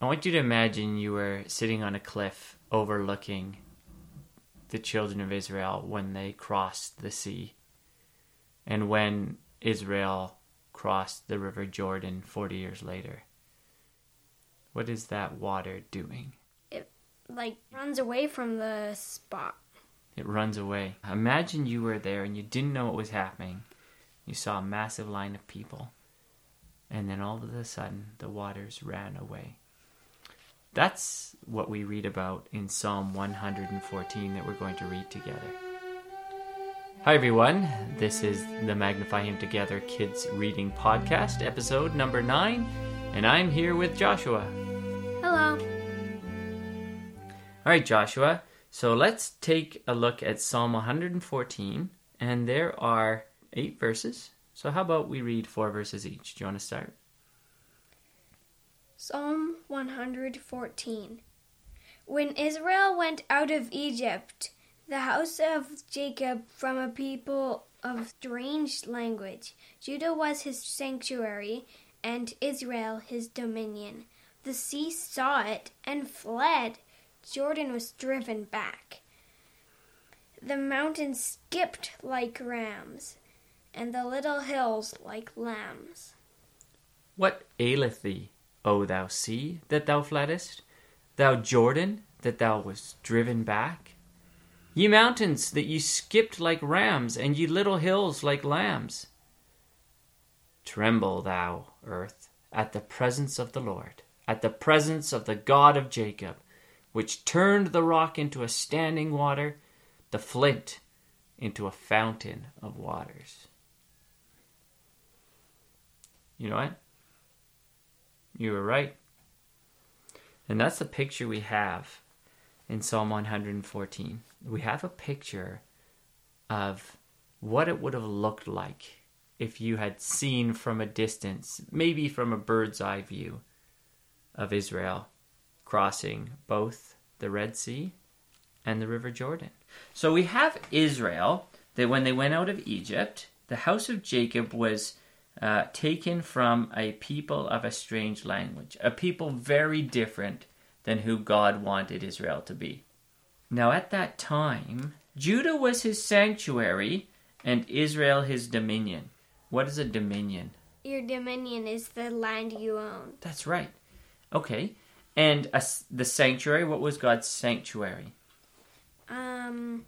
I want you to imagine you were sitting on a cliff overlooking the children of Israel when they crossed the sea. And when Israel crossed the river Jordan 40 years later. What is that water doing? It like runs away from the spot. It runs away. Imagine you were there and you didn't know what was happening. You saw a massive line of people. And then all of a sudden, the waters ran away. That's what we read about in Psalm 114 that we're going to read together. Hi, everyone. This is the Magnify Him Together Kids Reading Podcast, episode number nine, and I'm here with Joshua. Hello. All right, Joshua. So let's take a look at Psalm 114, and there are eight verses. So, how about we read four verses each? Do you want to start? Psalm 114. When Israel went out of Egypt, the house of Jacob from a people of strange language, Judah was his sanctuary, and Israel his dominion. The sea saw it and fled. Jordan was driven back. The mountains skipped like rams, and the little hills like lambs. What aileth thee, O thou sea, that thou fleddest? Thou Jordan, that thou wast driven back? Ye mountains, that ye skipped like rams, and ye little hills like lambs. Tremble, thou earth, at the presence of the Lord, at the presence of the God of Jacob, which turned the rock into a standing water, the flint into a fountain of waters. You know what? You were right. And that's the picture we have in Psalm 114. We have a picture of what it would have looked like if you had seen from a distance, maybe from a bird's eye view, of Israel crossing both the Red Sea and the River Jordan. So we have Israel that when they went out of Egypt, the house of Jacob was uh, taken from a people of a strange language, a people very different than who God wanted Israel to be. Now, at that time, Judah was his sanctuary and Israel his dominion. What is a dominion? Your dominion is the land you own. That's right. Okay. And a, the sanctuary, what was God's sanctuary? Um,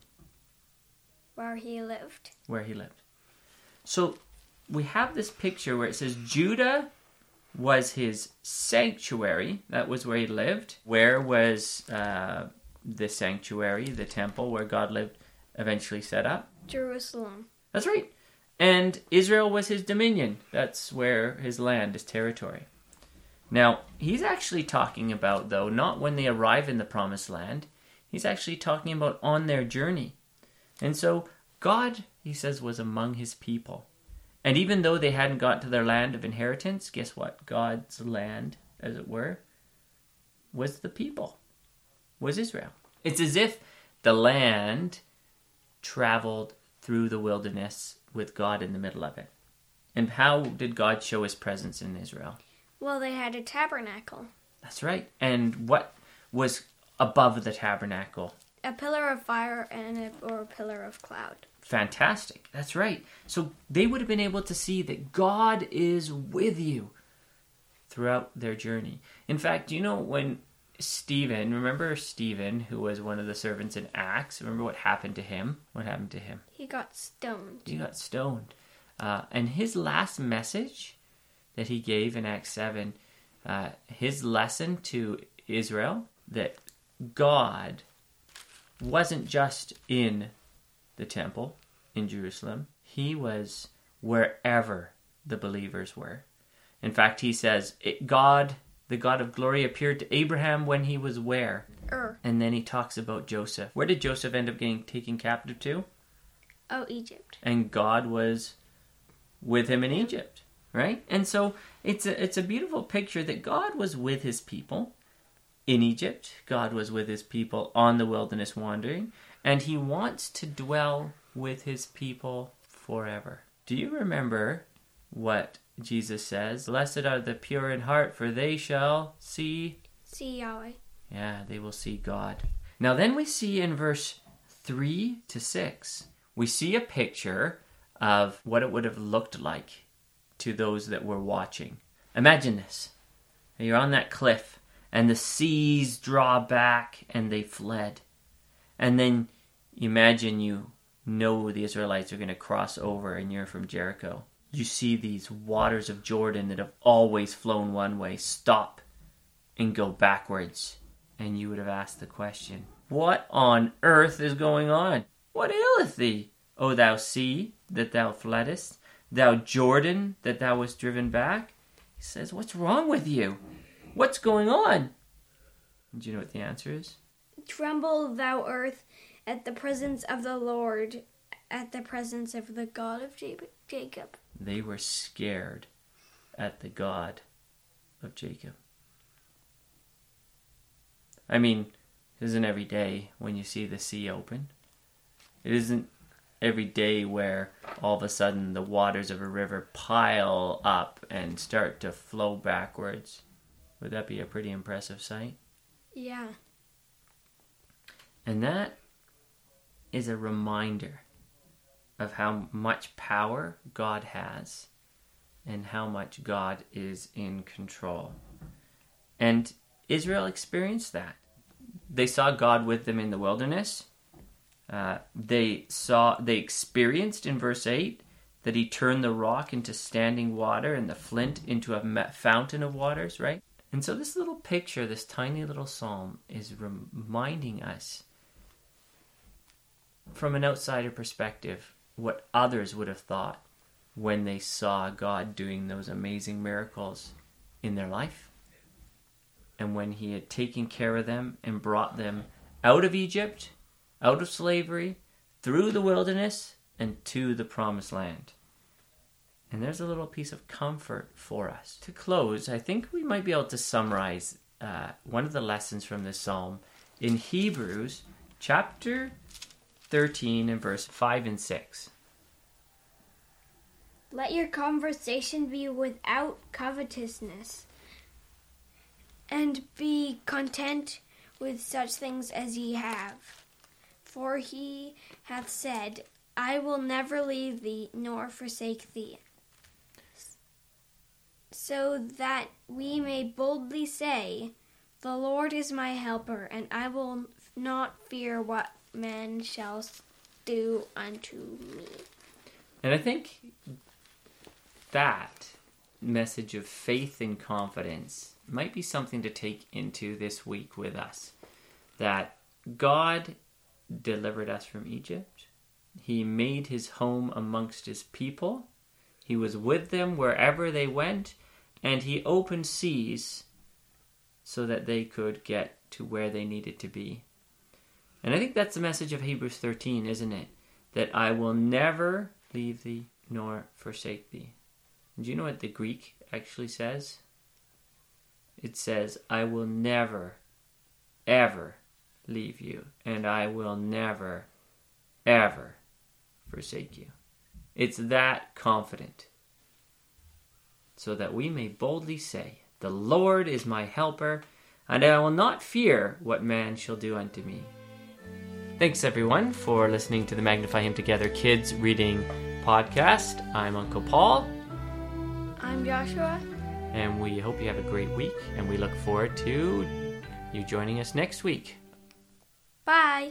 where he lived. Where he lived. So we have this picture where it says Judah was his sanctuary. That was where he lived. Where was uh, the sanctuary, the temple where God lived, eventually set up? Jerusalem. That's right. And Israel was his dominion. That's where his land, his territory. Now, he's actually talking about, though, not when they arrive in the promised land. He's actually talking about on their journey. And so, God, he says, was among his people. And even though they hadn't got to their land of inheritance, guess what? God's land, as it were, was the people, was Israel. It's as if the land traveled through the wilderness with God in the middle of it. And how did God show his presence in Israel? Well, they had a tabernacle. That's right. And what was above the tabernacle? A pillar of fire and a, or a pillar of cloud. Fantastic. That's right. So they would have been able to see that God is with you throughout their journey. In fact, you know when Stephen, remember Stephen, who was one of the servants in Acts? Remember what happened to him? What happened to him? He got stoned. He got stoned. Uh, and his last message that he gave in Acts 7, uh, his lesson to Israel that God wasn't just in the temple in Jerusalem, he was wherever the believers were. In fact, he says, God, the God of glory, appeared to Abraham when he was where? Ur. And then he talks about Joseph. Where did Joseph end up getting taken captive to? Oh, Egypt. And God was with him in Egypt, right? And so it's a it's a beautiful picture that God was with his people in Egypt. God was with his people on the wilderness wandering, and he wants to dwell with his people forever. Do you remember what Jesus says? Blessed are the pure in heart, for they shall see see Yahweh. Yeah, they will see God. Now, then we see in verse 3 to 6, we see a picture of what it would have looked like to those that were watching. Imagine this you're on that cliff, and the seas draw back and they fled. And then imagine you know the Israelites are going to cross over and you're from Jericho. You see these waters of Jordan that have always flown one way stop and go backwards. And you would have asked the question, What on earth is going on? What aileth thee, O thou sea, that thou fleddest? Thou Jordan, that thou wast driven back? He says, What's wrong with you? What's going on? Do you know what the answer is? Tremble, thou earth, at the presence of the Lord, at the presence of the God of Jacob. They were scared at the God of Jacob. I mean, it isn't every day when you see the sea open. It isn't every day where all of a sudden the waters of a river pile up and start to flow backwards. Would that be a pretty impressive sight? Yeah. And that is a reminder of how much power God has and how much God is in control. And Israel experienced that. They saw God with them in the wilderness. Uh, they saw, they experienced in verse 8 that he turned the rock into standing water and the flint into a fountain of waters, right? And so, this little picture, this tiny little psalm, is reminding us from an outsider perspective what others would have thought when they saw God doing those amazing miracles in their life and when He had taken care of them and brought them out of Egypt, out of slavery, through the wilderness, and to the promised land. And there's a little piece of comfort for us. To close, I think we might be able to summarize uh, one of the lessons from this psalm in Hebrews chapter 13 and verse 5 and 6. Let your conversation be without covetousness, and be content with such things as ye have. For he hath said, I will never leave thee nor forsake thee so that we may boldly say, The Lord is my helper, and I will not fear what man shall do unto me. And I think that message of faith and confidence might be something to take into this week with us. That God delivered us from Egypt, He made His home amongst His people, He was with them wherever they went, and he opened seas so that they could get to where they needed to be. And I think that's the message of Hebrews 13, isn't it? That I will never leave thee nor forsake thee. And do you know what the Greek actually says? It says, I will never, ever leave you, and I will never, ever forsake you. It's that confident so that we may boldly say, The Lord is my helper, and I will not fear what man shall do unto me. Thanks, everyone, for listening to the Magnify Him Together Kids Reading Podcast. I'm Uncle Paul. I'm Joshua. And we hope you have a great week, and we look forward to you joining us next week. Bye.